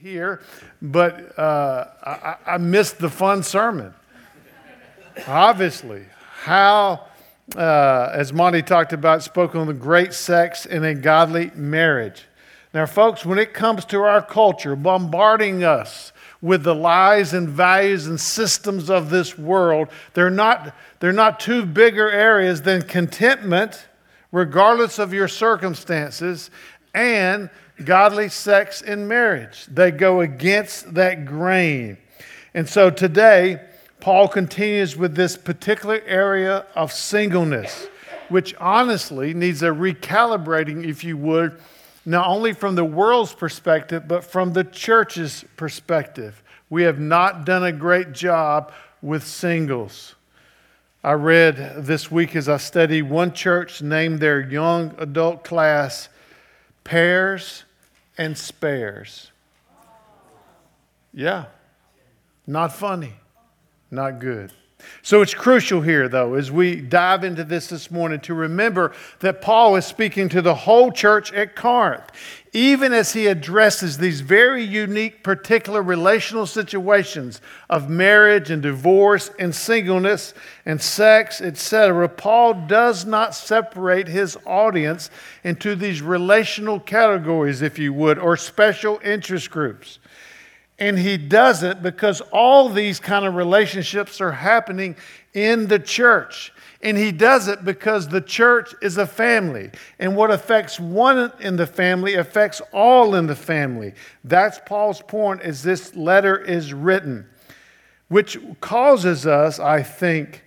here, but uh, I, I, missed the fun sermon. Obviously, how, uh, as Monty talked about, spoke on the great sex in a godly marriage. Now, folks, when it comes to our culture bombarding us with the lies and values and systems of this world, they're not, they're not two bigger areas than contentment, regardless of your circumstances, and godly sex in marriage. They go against that grain. And so today, Paul continues with this particular area of singleness, which honestly needs a recalibrating, if you would, not only from the world's perspective, but from the church's perspective. We have not done a great job with singles. I read this week as I studied one church named their young adult class Pairs and spares. Yeah, not funny, not good. So it's crucial here, though, as we dive into this this morning, to remember that Paul is speaking to the whole church at Corinth, even as he addresses these very unique, particular relational situations of marriage and divorce and singleness and sex, etc. Paul does not separate his audience into these relational categories, if you would, or special interest groups. And he does it because all these kind of relationships are happening in the church. And he does it because the church is a family. And what affects one in the family affects all in the family. That's Paul's point as this letter is written, which causes us, I think,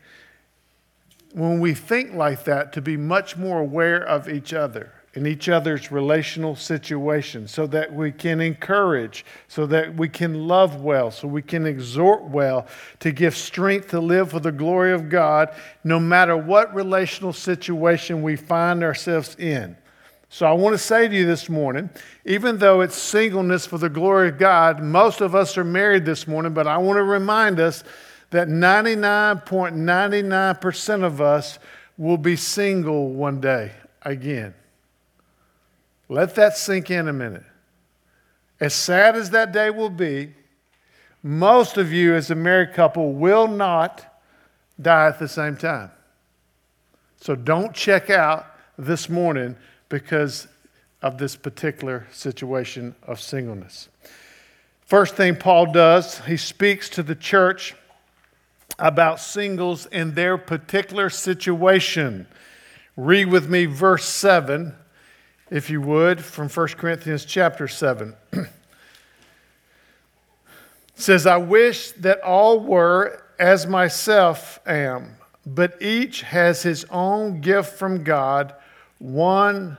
when we think like that, to be much more aware of each other in each other's relational situations so that we can encourage, so that we can love well, so we can exhort well to give strength to live for the glory of God no matter what relational situation we find ourselves in. So I want to say to you this morning, even though it's singleness for the glory of God, most of us are married this morning, but I want to remind us that 99.99% of us will be single one day again. Let that sink in a minute. As sad as that day will be, most of you, as a married couple, will not die at the same time. So don't check out this morning because of this particular situation of singleness. First thing Paul does, he speaks to the church about singles in their particular situation. Read with me verse 7 if you would, from 1 Corinthians chapter 7. says, I wish that all were as myself am, but each has his own gift from God, one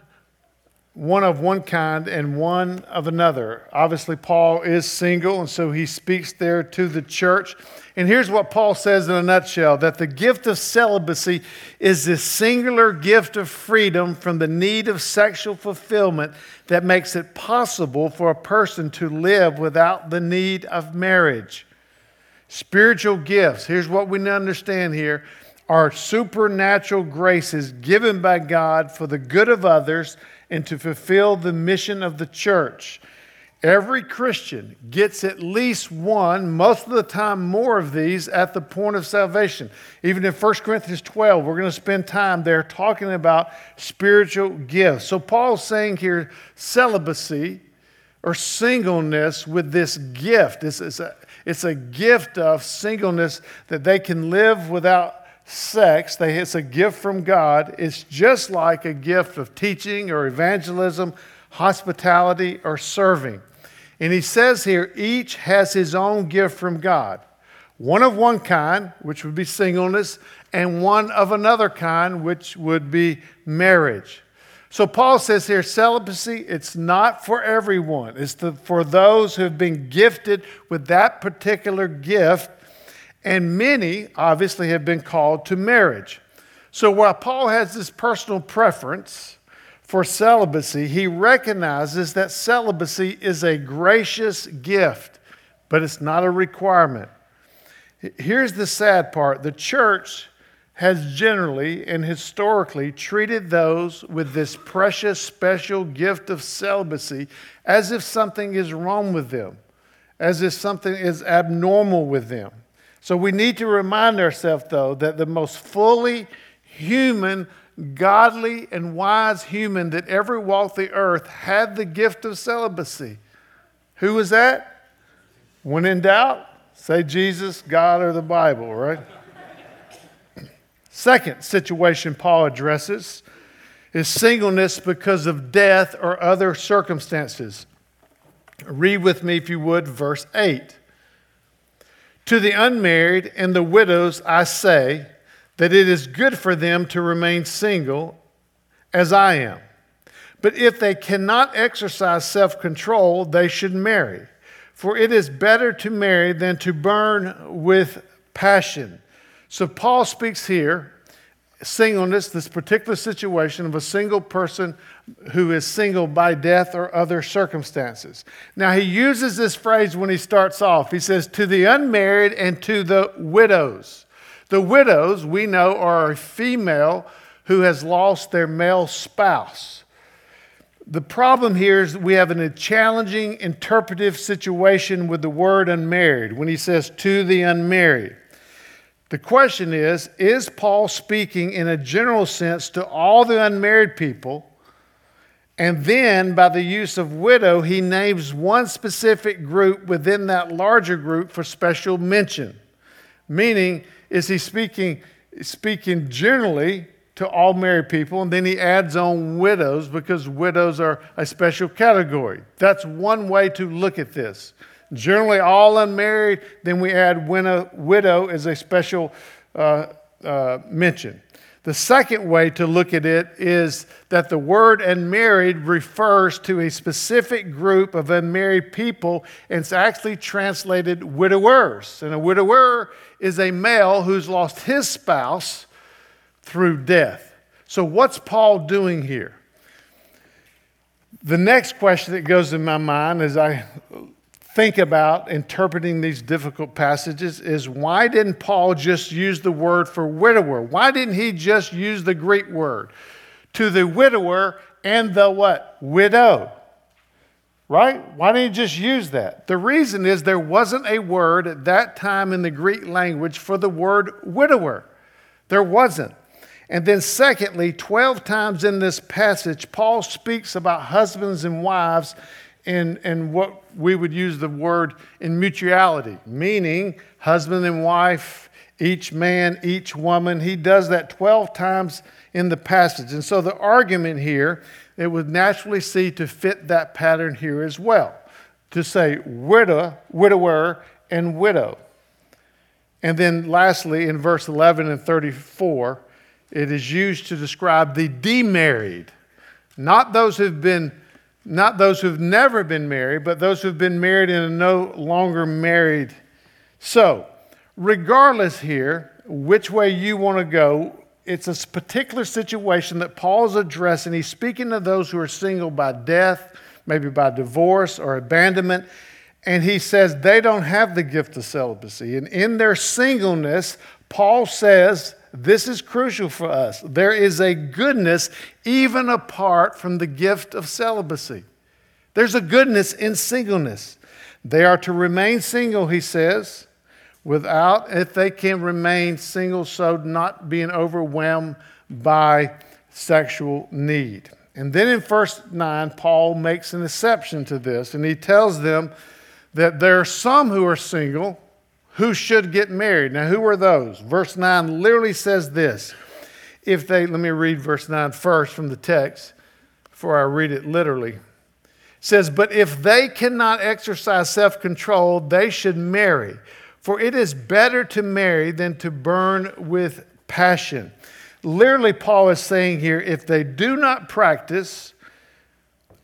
one of one kind and one of another. Obviously, Paul is single, and so he speaks there to the church. And here's what Paul says in a nutshell that the gift of celibacy is this singular gift of freedom from the need of sexual fulfillment that makes it possible for a person to live without the need of marriage. Spiritual gifts, here's what we understand here, are supernatural graces given by God for the good of others and to fulfill the mission of the church. Every Christian gets at least one, most of the time more of these, at the point of salvation. Even in 1 Corinthians 12, we're going to spend time there talking about spiritual gifts. So Paul's saying here celibacy or singleness with this gift. It's, it's, a, it's a gift of singleness that they can live without sex, they, it's a gift from God. It's just like a gift of teaching or evangelism, hospitality, or serving. And he says here, each has his own gift from God. One of one kind, which would be singleness, and one of another kind, which would be marriage. So Paul says here, celibacy, it's not for everyone. It's the, for those who have been gifted with that particular gift and many obviously have been called to marriage. So while Paul has this personal preference for celibacy, he recognizes that celibacy is a gracious gift, but it's not a requirement. Here's the sad part the church has generally and historically treated those with this precious special gift of celibacy as if something is wrong with them, as if something is abnormal with them. So we need to remind ourselves, though, that the most fully human, godly, and wise human that ever walked the earth had the gift of celibacy. Who was that? When in doubt, say Jesus, God, or the Bible, right? Second situation Paul addresses is singleness because of death or other circumstances. Read with me, if you would, verse 8. To the unmarried and the widows, I say that it is good for them to remain single, as I am. But if they cannot exercise self control, they should marry. For it is better to marry than to burn with passion. So Paul speaks here singleness, this particular situation of a single person who is single by death or other circumstances. Now, he uses this phrase when he starts off. He says, To the unmarried and to the widows. The widows, we know, are a female who has lost their male spouse. The problem here is we have a challenging interpretive situation with the word unmarried when he says to the unmarried. The question is Is Paul speaking in a general sense to all the unmarried people? And then, by the use of widow, he names one specific group within that larger group for special mention. Meaning, is he speaking, speaking generally to all married people? And then he adds on widows because widows are a special category. That's one way to look at this. Generally, all unmarried, then we add widow, widow as a special uh, uh, mention. The second way to look at it is that the word unmarried refers to a specific group of unmarried people, and it's actually translated widowers. And a widower is a male who's lost his spouse through death. So, what's Paul doing here? The next question that goes in my mind as I think about interpreting these difficult passages is why didn't Paul just use the word for widower? Why didn't he just use the Greek word? To the widower and the what? Widow. Right? Why didn't he just use that? The reason is there wasn't a word at that time in the Greek language for the word widower. There wasn't. And then, secondly, 12 times in this passage, Paul speaks about husbands and wives in, in what we would use the word in mutuality, meaning husband and wife, each man, each woman. He does that 12 times in the passage. And so the argument here, it would naturally see to fit that pattern here as well. To say widow, widower, and widow. And then lastly, in verse 11 and 34, it is used to describe the demarried, not those who've been not those who've never been married, but those who've been married and are no longer married. So, regardless here, which way you want to go, it's a particular situation that Paul's addressing. He's speaking to those who are single by death, maybe by divorce or abandonment. And he says they don't have the gift of celibacy. And in their singleness, Paul says this is crucial for us. There is a goodness even apart from the gift of celibacy. There's a goodness in singleness. They are to remain single, he says, without, if they can remain single, so not being overwhelmed by sexual need. And then in verse 9, Paul makes an exception to this, and he tells them that there are some who are single who should get married. Now, who are those? Verse 9 literally says this. If they, let me read verse 9 first from the text before I read it literally. It says, But if they cannot exercise self control, they should marry. For it is better to marry than to burn with passion. Literally, Paul is saying here if they do not practice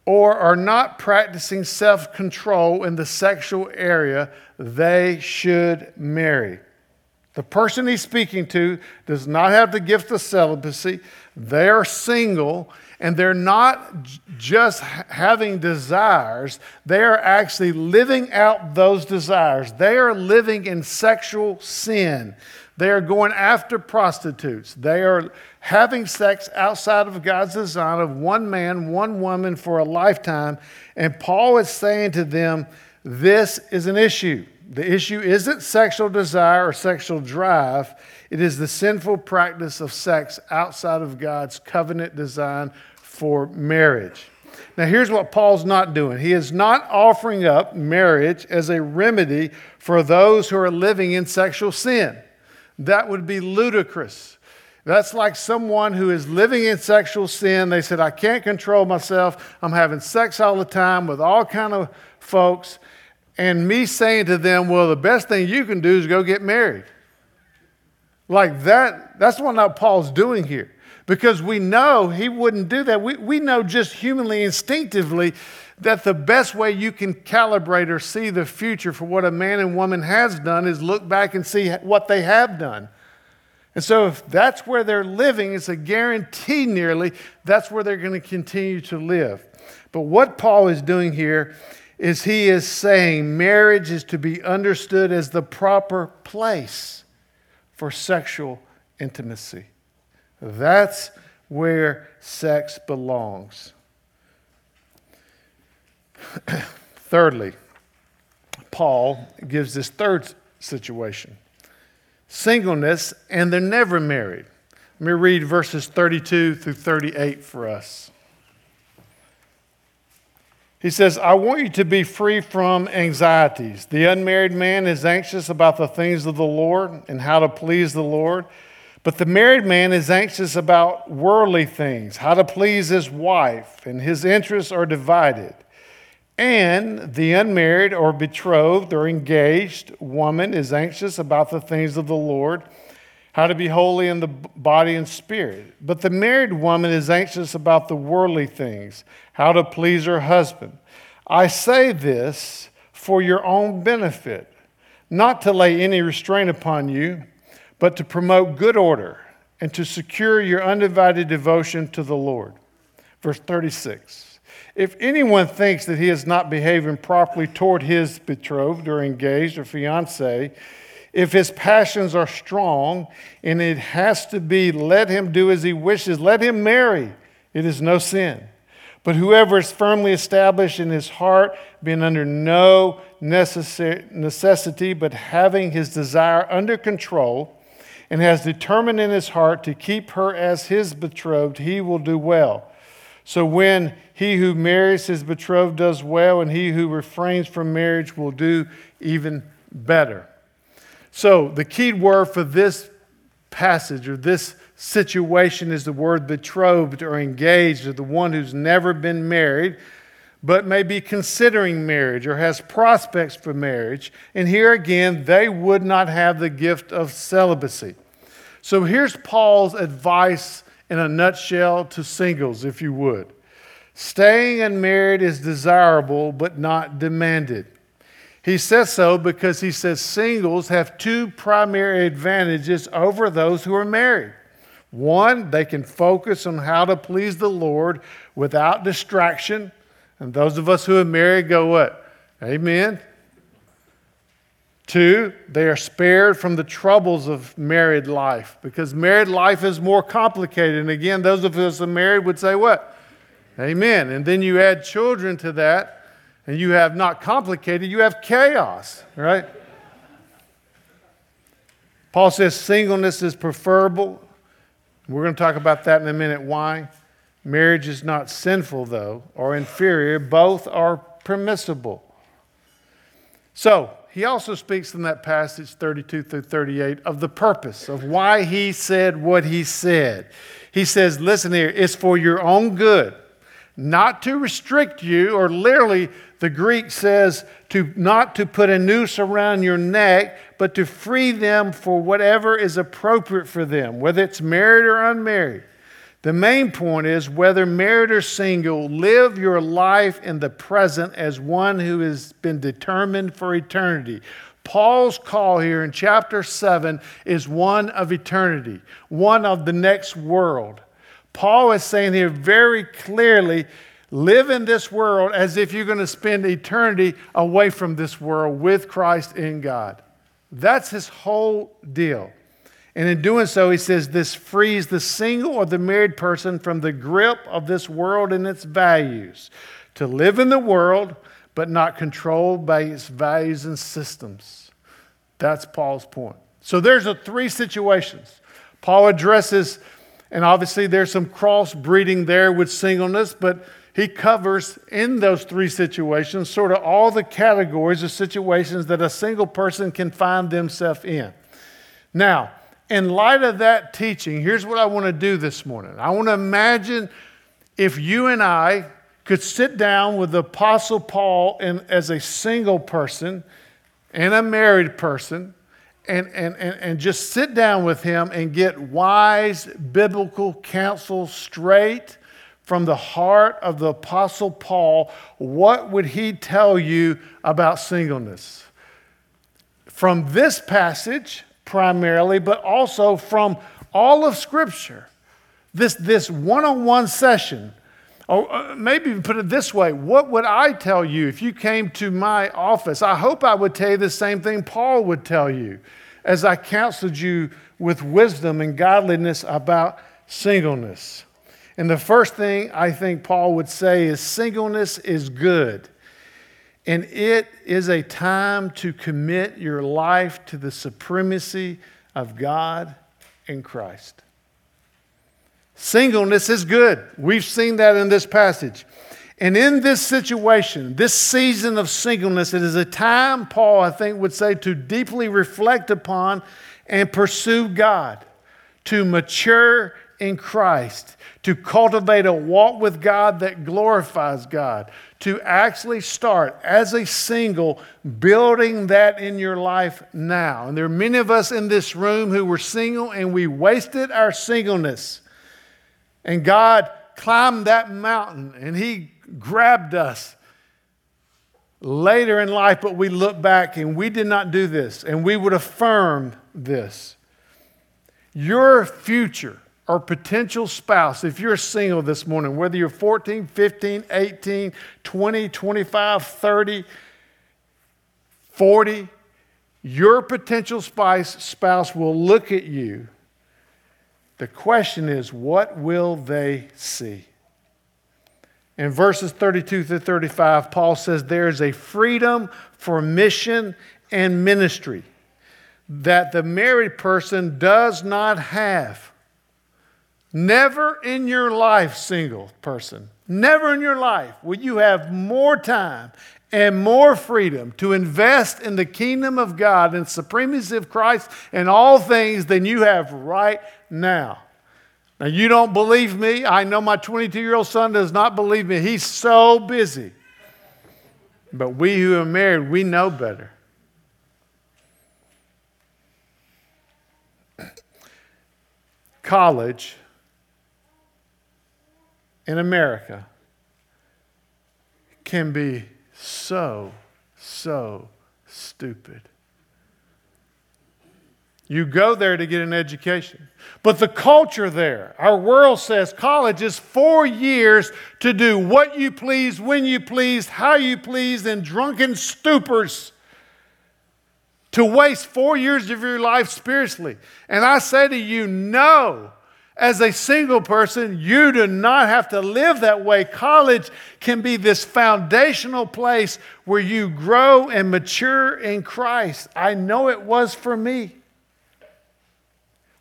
or are not practicing self control in the sexual area, they should marry. The person he's speaking to does not have the gift of celibacy. They're single and they're not just having desires, they are actually living out those desires. They are living in sexual sin. They are going after prostitutes. They are having sex outside of God's design of one man, one woman for a lifetime. And Paul is saying to them, this is an issue. The issue isn't sexual desire or sexual drive, it is the sinful practice of sex outside of God's covenant design for marriage. Now, here's what Paul's not doing. He is not offering up marriage as a remedy for those who are living in sexual sin. That would be ludicrous. That's like someone who is living in sexual sin. They said, I can't control myself. I'm having sex all the time with all kind of folks. And me saying to them, well, the best thing you can do is go get married. Like that, that's what Paul's doing here. Because we know he wouldn't do that. We, we know just humanly, instinctively, that the best way you can calibrate or see the future for what a man and woman has done is look back and see what they have done. And so, if that's where they're living, it's a guarantee nearly that's where they're going to continue to live. But what Paul is doing here is he is saying marriage is to be understood as the proper place for sexual intimacy. That's where sex belongs. Thirdly, Paul gives this third situation singleness, and they're never married. Let me read verses 32 through 38 for us. He says, I want you to be free from anxieties. The unmarried man is anxious about the things of the Lord and how to please the Lord. But the married man is anxious about worldly things, how to please his wife, and his interests are divided. And the unmarried or betrothed or engaged woman is anxious about the things of the Lord, how to be holy in the body and spirit. But the married woman is anxious about the worldly things, how to please her husband. I say this for your own benefit, not to lay any restraint upon you, but to promote good order and to secure your undivided devotion to the Lord. Verse 36. If anyone thinks that he is not behaving properly toward his betrothed or engaged or fiance, if his passions are strong and it has to be, let him do as he wishes, let him marry. It is no sin. But whoever is firmly established in his heart, being under no necessity, but having his desire under control, and has determined in his heart to keep her as his betrothed, he will do well. So when he who marries his betrothed does well, and he who refrains from marriage will do even better. So the key word for this passage or this situation is the word betrothed or engaged, or the one who's never been married, but may be considering marriage or has prospects for marriage. And here again, they would not have the gift of celibacy. So here's Paul's advice in a nutshell to singles, if you would. Staying unmarried is desirable but not demanded. He says so because he says singles have two primary advantages over those who are married. One, they can focus on how to please the Lord without distraction. And those of us who are married go, what? Amen. Two, they are spared from the troubles of married life because married life is more complicated. And again, those of us who are married would say, What? Amen. And then you add children to that, and you have not complicated, you have chaos, right? Paul says singleness is preferable. We're going to talk about that in a minute. Why? Marriage is not sinful, though, or inferior. Both are permissible. So, he also speaks in that passage 32 through 38 of the purpose of why he said what he said. He says, Listen here, it's for your own good, not to restrict you, or literally, the Greek says, to not to put a noose around your neck, but to free them for whatever is appropriate for them, whether it's married or unmarried. The main point is whether married or single, live your life in the present as one who has been determined for eternity. Paul's call here in chapter 7 is one of eternity, one of the next world. Paul is saying here very clearly live in this world as if you're going to spend eternity away from this world with Christ in God. That's his whole deal. And in doing so, he says this frees the single or the married person from the grip of this world and its values to live in the world, but not controlled by its values and systems. That's Paul's point. So there's a three situations. Paul addresses, and obviously there's some crossbreeding there with singleness, but he covers in those three situations sort of all the categories of situations that a single person can find themselves in. Now, in light of that teaching, here's what I want to do this morning. I want to imagine if you and I could sit down with the Apostle Paul as a single person and a married person and, and, and, and just sit down with him and get wise biblical counsel straight from the heart of the Apostle Paul, what would he tell you about singleness? From this passage, primarily, but also from all of Scripture, this, this one-on-one session, or uh, maybe put it this way, what would I tell you if you came to my office? I hope I would tell you the same thing Paul would tell you as I counseled you with wisdom and godliness about singleness. And the first thing I think Paul would say is singleness is good. And it is a time to commit your life to the supremacy of God in Christ. Singleness is good. We've seen that in this passage. And in this situation, this season of singleness, it is a time, Paul, I think, would say, to deeply reflect upon and pursue God, to mature in Christ, to cultivate a walk with God that glorifies God, to actually start as a single building that in your life now. And there are many of us in this room who were single and we wasted our singleness. And God climbed that mountain and He grabbed us later in life, but we look back and we did not do this, and we would affirm this. Your future or potential spouse, if you're single this morning, whether you're 14, 15, 18, 20, 25, 30, 40, your potential spouse, will look at you. The question is, what will they see? In verses 32 through 35, Paul says there is a freedom for mission and ministry that the married person does not have. Never in your life, single person, never in your life will you have more time and more freedom to invest in the kingdom of God and supremacy of Christ and all things than you have right now. Now, you don't believe me. I know my 22 year old son does not believe me. He's so busy. But we who are married, we know better. College in America can be so, so stupid. You go there to get an education. But the culture there, our world says college is four years to do what you please, when you please, how you please, in drunken stupors. To waste four years of your life spiritually. And I say to you, no. As a single person, you do not have to live that way. College can be this foundational place where you grow and mature in Christ. I know it was for me.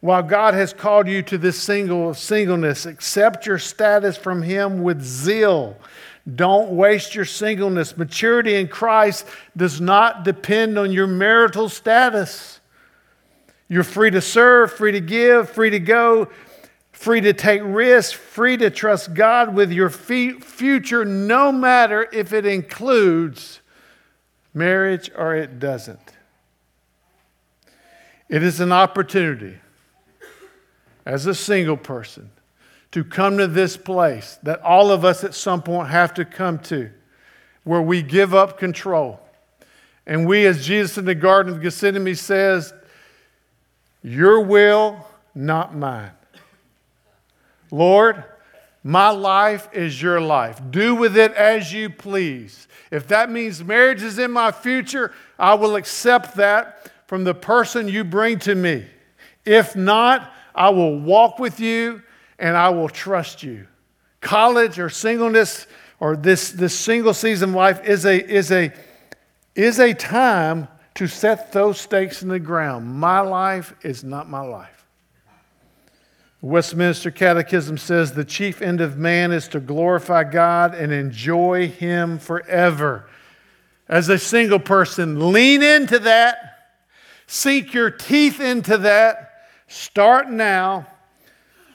While God has called you to this single singleness, accept your status from Him with zeal. Don't waste your singleness. Maturity in Christ does not depend on your marital status. You're free to serve, free to give, free to go, free to take risks, free to trust God with your future, no matter if it includes marriage or it doesn't. It is an opportunity as a single person to come to this place that all of us at some point have to come to, where we give up control. And we, as Jesus in the Garden of Gethsemane says, Your will, not mine. Lord, my life is your life. Do with it as you please. If that means marriage is in my future, I will accept that from the person you bring to me. If not, I will walk with you and I will trust you. College or singleness or this, this single season life is a, is, a, is a time to set those stakes in the ground. My life is not my life. Westminster Catechism says the chief end of man is to glorify God and enjoy Him forever. As a single person, lean into that, sink your teeth into that, start now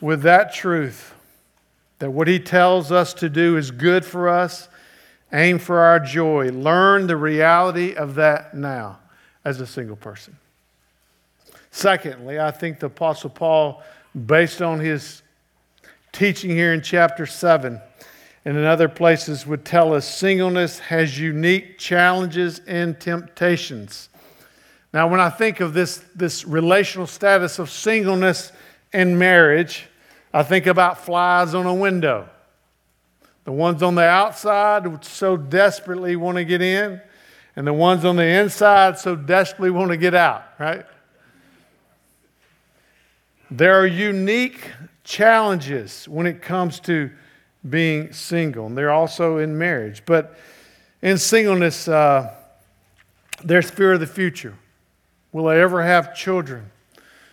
with that truth that what He tells us to do is good for us, aim for our joy. Learn the reality of that now as a single person. Secondly, I think the Apostle Paul based on his teaching here in chapter 7 and in other places would tell us singleness has unique challenges and temptations. Now, when I think of this, this relational status of singleness and marriage, I think about flies on a window. The ones on the outside so desperately want to get in, and the ones on the inside so desperately want to get out, right? There are unique challenges when it comes to being single, and they're also in marriage. But in singleness, uh, there's fear of the future. Will I ever have children?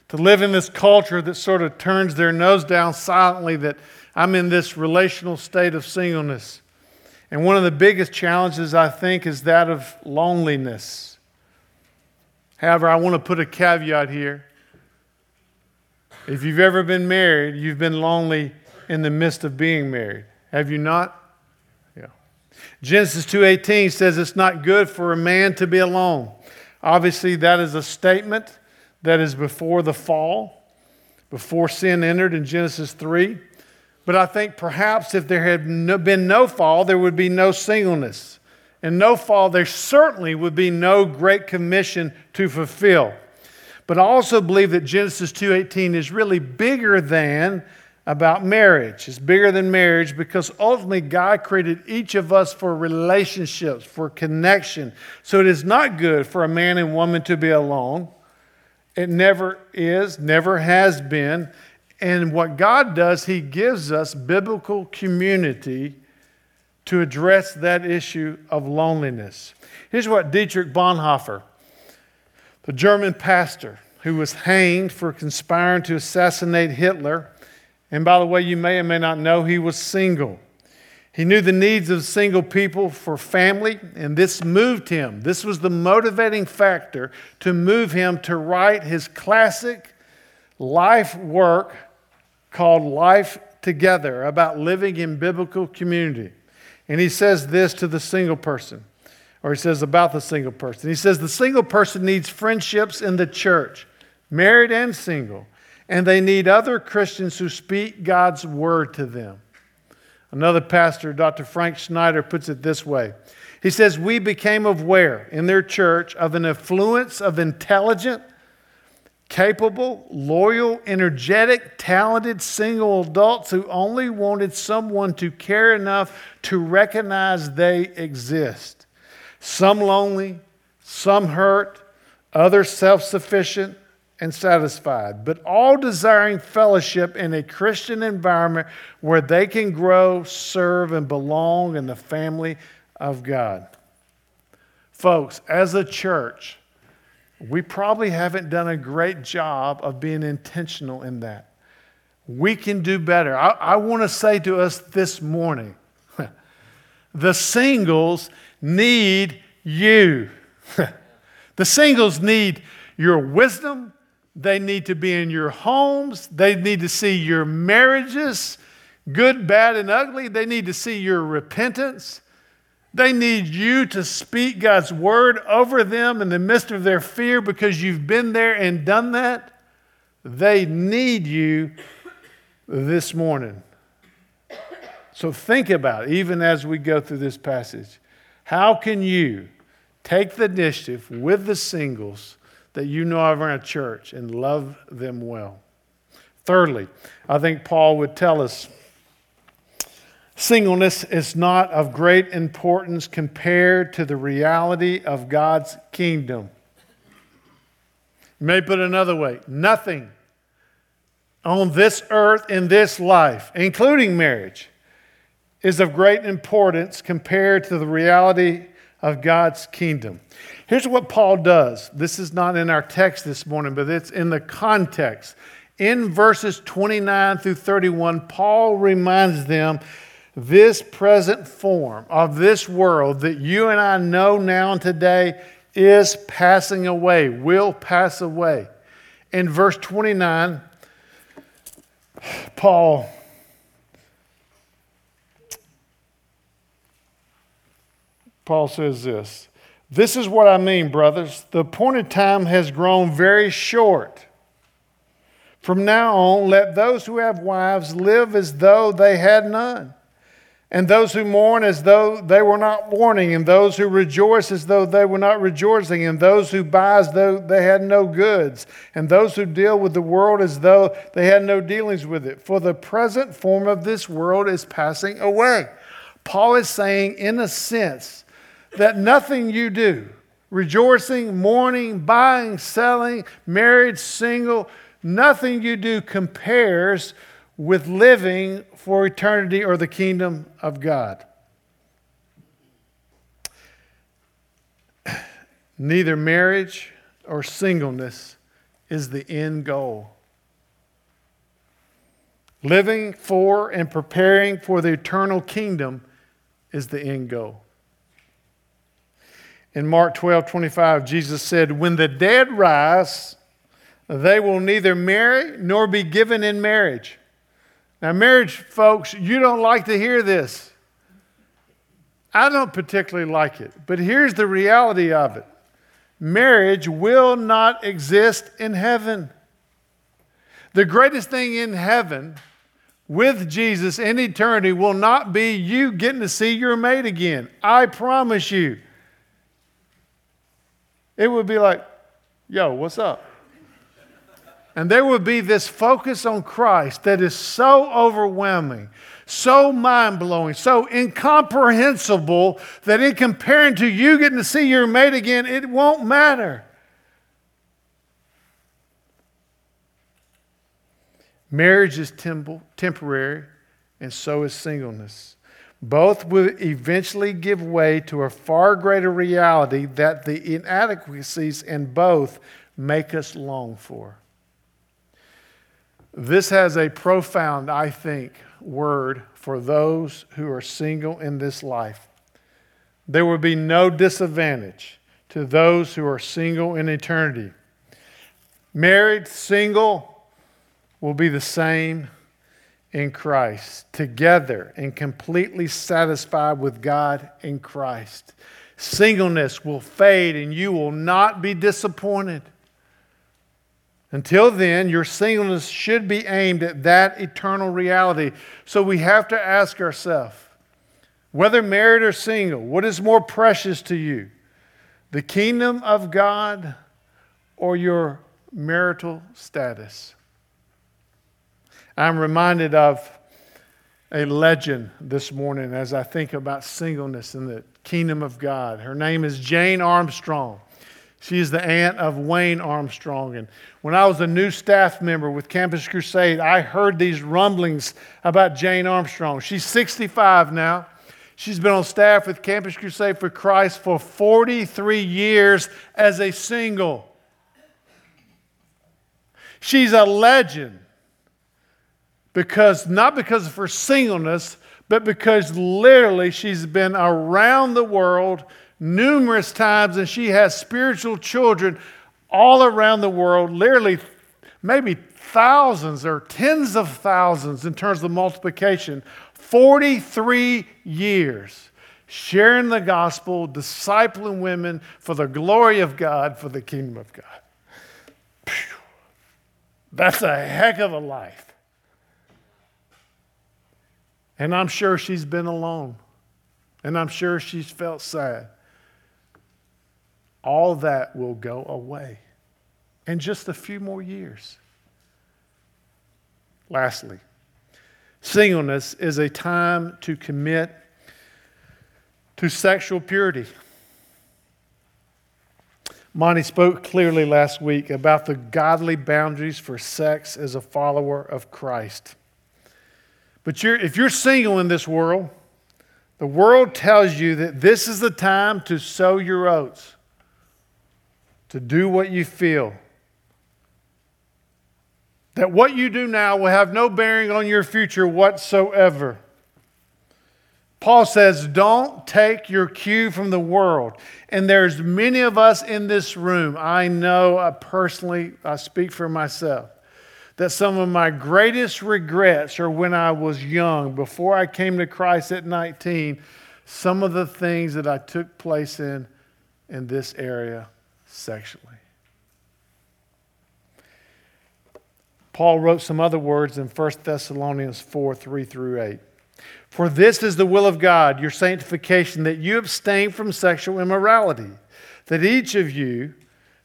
To live in this culture that sort of turns their nose down silently that I'm in this relational state of singleness. And one of the biggest challenges, I think, is that of loneliness. However, I want to put a caveat here. If you've ever been married, you've been lonely in the midst of being married. Have you not? Yeah. Genesis 2:18 says it's not good for a man to be alone. Obviously, that is a statement that is before the fall, before sin entered in Genesis 3. But I think perhaps if there had been no fall, there would be no singleness. And no fall, there certainly would be no great commission to fulfill. But I also believe that Genesis 2:18 is really bigger than about marriage. It's bigger than marriage because ultimately God created each of us for relationships, for connection. So it is not good for a man and woman to be alone. It never is, never has been. And what God does, He gives us biblical community to address that issue of loneliness. Here's what Dietrich Bonhoeffer the German pastor who was hanged for conspiring to assassinate Hitler. And by the way, you may or may not know he was single. He knew the needs of single people for family, and this moved him. This was the motivating factor to move him to write his classic life work called Life Together about living in biblical community. And he says this to the single person or he says about the single person. He says the single person needs friendships in the church, married and single, and they need other Christians who speak God's word to them. Another pastor, Dr. Frank Schneider, puts it this way. He says, We became aware in their church of an affluence of intelligent, capable, loyal, energetic, talented single adults who only wanted someone to care enough to recognize they exist some lonely, some hurt, others self sufficient and satisfied, but all desiring fellowship in a Christian environment where they can grow, serve, and belong in the family of God. Folks, as a church, we probably haven't done a great job of being intentional in that. We can do better. I, I want to say to us this morning the singles need you. the singles need your wisdom. They need to be in your homes. They need to see your marriages, good, bad, and ugly. They need to see your repentance. They need you to speak God's word over them in the midst of their fear because you've been there and done that. They need you this morning. So think about it, even as we go through this passage. How can you take the initiative with the singles that you know of in a church and love them well? Thirdly, I think Paul would tell us singleness is not of great importance compared to the reality of God's kingdom. You may put it another way nothing on this earth in this life, including marriage, is of great importance compared to the reality of God's kingdom. Here's what Paul does. This is not in our text this morning, but it's in the context. In verses 29 through 31, Paul reminds them this present form of this world that you and I know now and today is passing away, will pass away. In verse 29, Paul Paul says this This is what I mean, brothers. The appointed time has grown very short. From now on, let those who have wives live as though they had none, and those who mourn as though they were not mourning, and those who rejoice as though they were not rejoicing, and those who buy as though they had no goods, and those who deal with the world as though they had no dealings with it. For the present form of this world is passing away. Paul is saying, in a sense, that nothing you do, rejoicing, mourning, buying, selling, married, single, nothing you do compares with living for eternity or the kingdom of God. Neither marriage or singleness is the end goal. Living for and preparing for the eternal kingdom is the end goal. In Mark 12 25, Jesus said, When the dead rise, they will neither marry nor be given in marriage. Now, marriage folks, you don't like to hear this. I don't particularly like it, but here's the reality of it marriage will not exist in heaven. The greatest thing in heaven with Jesus in eternity will not be you getting to see your mate again. I promise you. It would be like, yo, what's up? And there would be this focus on Christ that is so overwhelming, so mind blowing, so incomprehensible that in comparing to you getting to see your mate again, it won't matter. Marriage is temp- temporary, and so is singleness. Both will eventually give way to a far greater reality that the inadequacies in both make us long for. This has a profound, I think, word for those who are single in this life. There will be no disadvantage to those who are single in eternity. Married, single will be the same in Christ, together and completely satisfied with God in Christ. Singleness will fade and you will not be disappointed. Until then, your singleness should be aimed at that eternal reality. So we have to ask ourselves whether married or single, what is more precious to you? The kingdom of God or your marital status? I'm reminded of a legend this morning as I think about singleness in the kingdom of God. Her name is Jane Armstrong. She is the aunt of Wayne Armstrong. And when I was a new staff member with Campus Crusade, I heard these rumblings about Jane Armstrong. She's 65 now. She's been on staff with Campus Crusade for Christ for 43 years as a single. She's a legend because not because of her singleness, but because literally she's been around the world numerous times and she has spiritual children all around the world, literally maybe thousands or tens of thousands in terms of multiplication. 43 years sharing the gospel, discipling women for the glory of God, for the kingdom of God. That's a heck of a life. And I'm sure she's been alone. And I'm sure she's felt sad. All that will go away in just a few more years. Lastly, singleness is a time to commit to sexual purity. Monty spoke clearly last week about the godly boundaries for sex as a follower of Christ. But you're, if you're single in this world, the world tells you that this is the time to sow your oats, to do what you feel. That what you do now will have no bearing on your future whatsoever. Paul says, don't take your cue from the world. And there's many of us in this room, I know I personally, I speak for myself, that some of my greatest regrets are when I was young, before I came to Christ at 19, some of the things that I took place in in this area sexually. Paul wrote some other words in 1 Thessalonians 4 3 through 8. For this is the will of God, your sanctification, that you abstain from sexual immorality, that each of you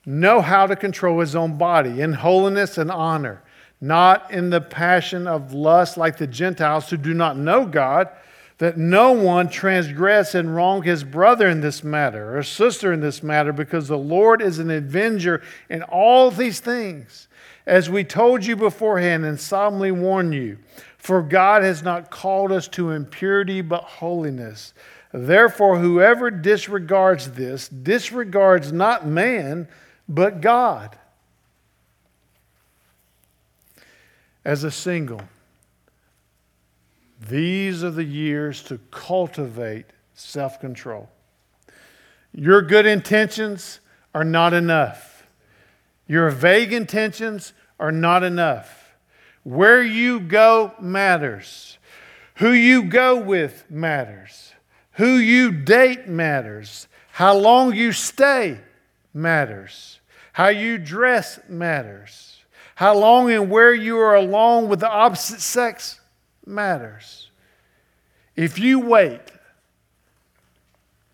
know how to control his own body in holiness and honor, not in the passion of lust like the Gentiles who do not know God, that no one transgress and wrong his brother in this matter or sister in this matter, because the Lord is an avenger in all these things, as we told you beforehand and solemnly warn you. For God has not called us to impurity but holiness. Therefore, whoever disregards this disregards not man, but God. As a single, these are the years to cultivate self control. Your good intentions are not enough, your vague intentions are not enough. Where you go matters. Who you go with matters. Who you date matters. How long you stay matters. How you dress matters. How long and where you are alone with the opposite sex matters. If you wait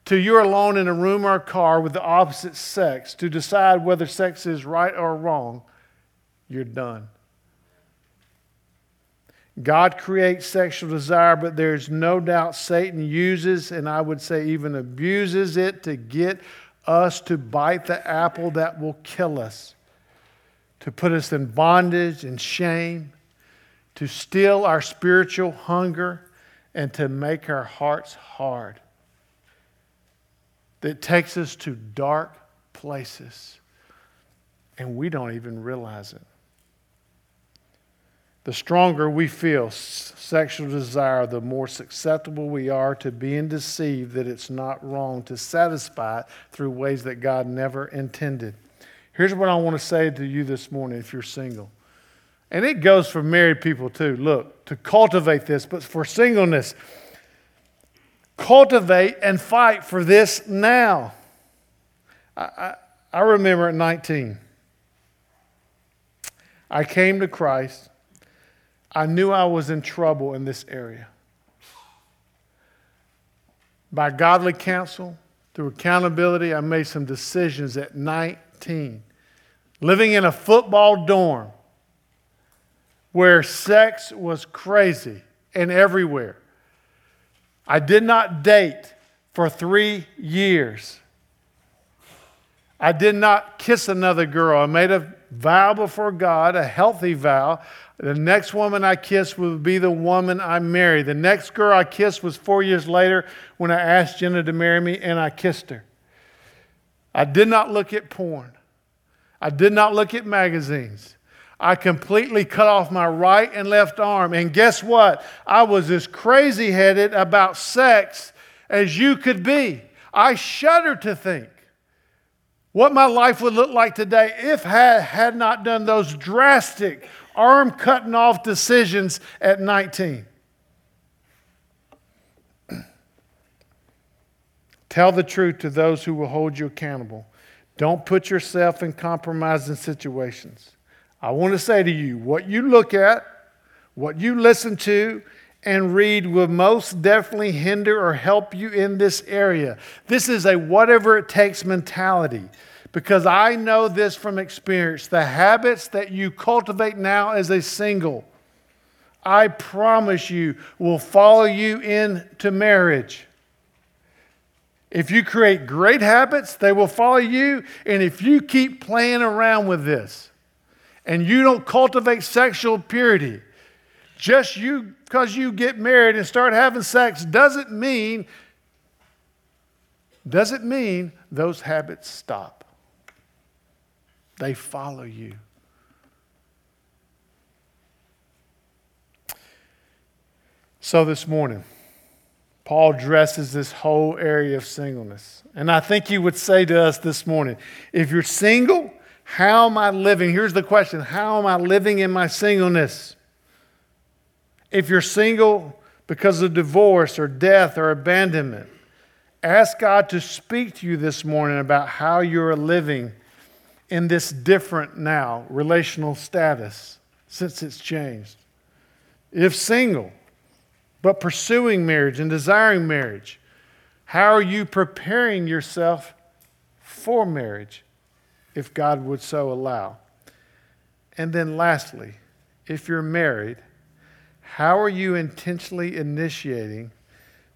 till you're alone in a room or a car with the opposite sex to decide whether sex is right or wrong, you're done. God creates sexual desire, but there's no doubt Satan uses, and I would say even abuses it to get us to bite the apple that will kill us, to put us in bondage and shame, to steal our spiritual hunger, and to make our hearts hard. That takes us to dark places, and we don't even realize it the stronger we feel sexual desire, the more susceptible we are to being deceived that it's not wrong to satisfy it through ways that God never intended. Here's what I want to say to you this morning if you're single. And it goes for married people too. Look, to cultivate this, but for singleness, cultivate and fight for this now. I, I, I remember at 19, I came to Christ I knew I was in trouble in this area. By godly counsel, through accountability, I made some decisions at 19. Living in a football dorm where sex was crazy and everywhere. I did not date for three years. I did not kiss another girl. I made a vow before God, a healthy vow. The next woman I kissed would be the woman I married. The next girl I kissed was four years later when I asked Jenna to marry me and I kissed her. I did not look at porn. I did not look at magazines. I completely cut off my right and left arm. And guess what? I was as crazy headed about sex as you could be. I shudder to think what my life would look like today if I had not done those drastic arm cutting off decisions at 19. Tell the truth to those who will hold you accountable. Don't put yourself in compromising situations. I want to say to you what you look at, what you listen to, and read will most definitely hinder or help you in this area. This is a whatever it takes mentality because I know this from experience. The habits that you cultivate now as a single, I promise you, will follow you into marriage. If you create great habits, they will follow you. And if you keep playing around with this and you don't cultivate sexual purity, just you because you get married and start having sex doesn't mean doesn't mean those habits stop. They follow you. So this morning, Paul addresses this whole area of singleness. And I think he would say to us this morning if you're single, how am I living? Here's the question How am I living in my singleness? If you're single because of divorce or death or abandonment, ask God to speak to you this morning about how you're living in this different now relational status since it's changed. If single, but pursuing marriage and desiring marriage, how are you preparing yourself for marriage if God would so allow? And then, lastly, if you're married, how are you intentionally initiating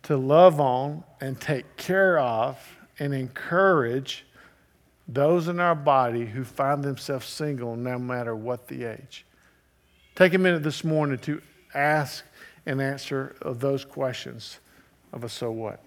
to love on and take care of and encourage those in our body who find themselves single no matter what the age? Take a minute this morning to ask and answer of those questions of a so what.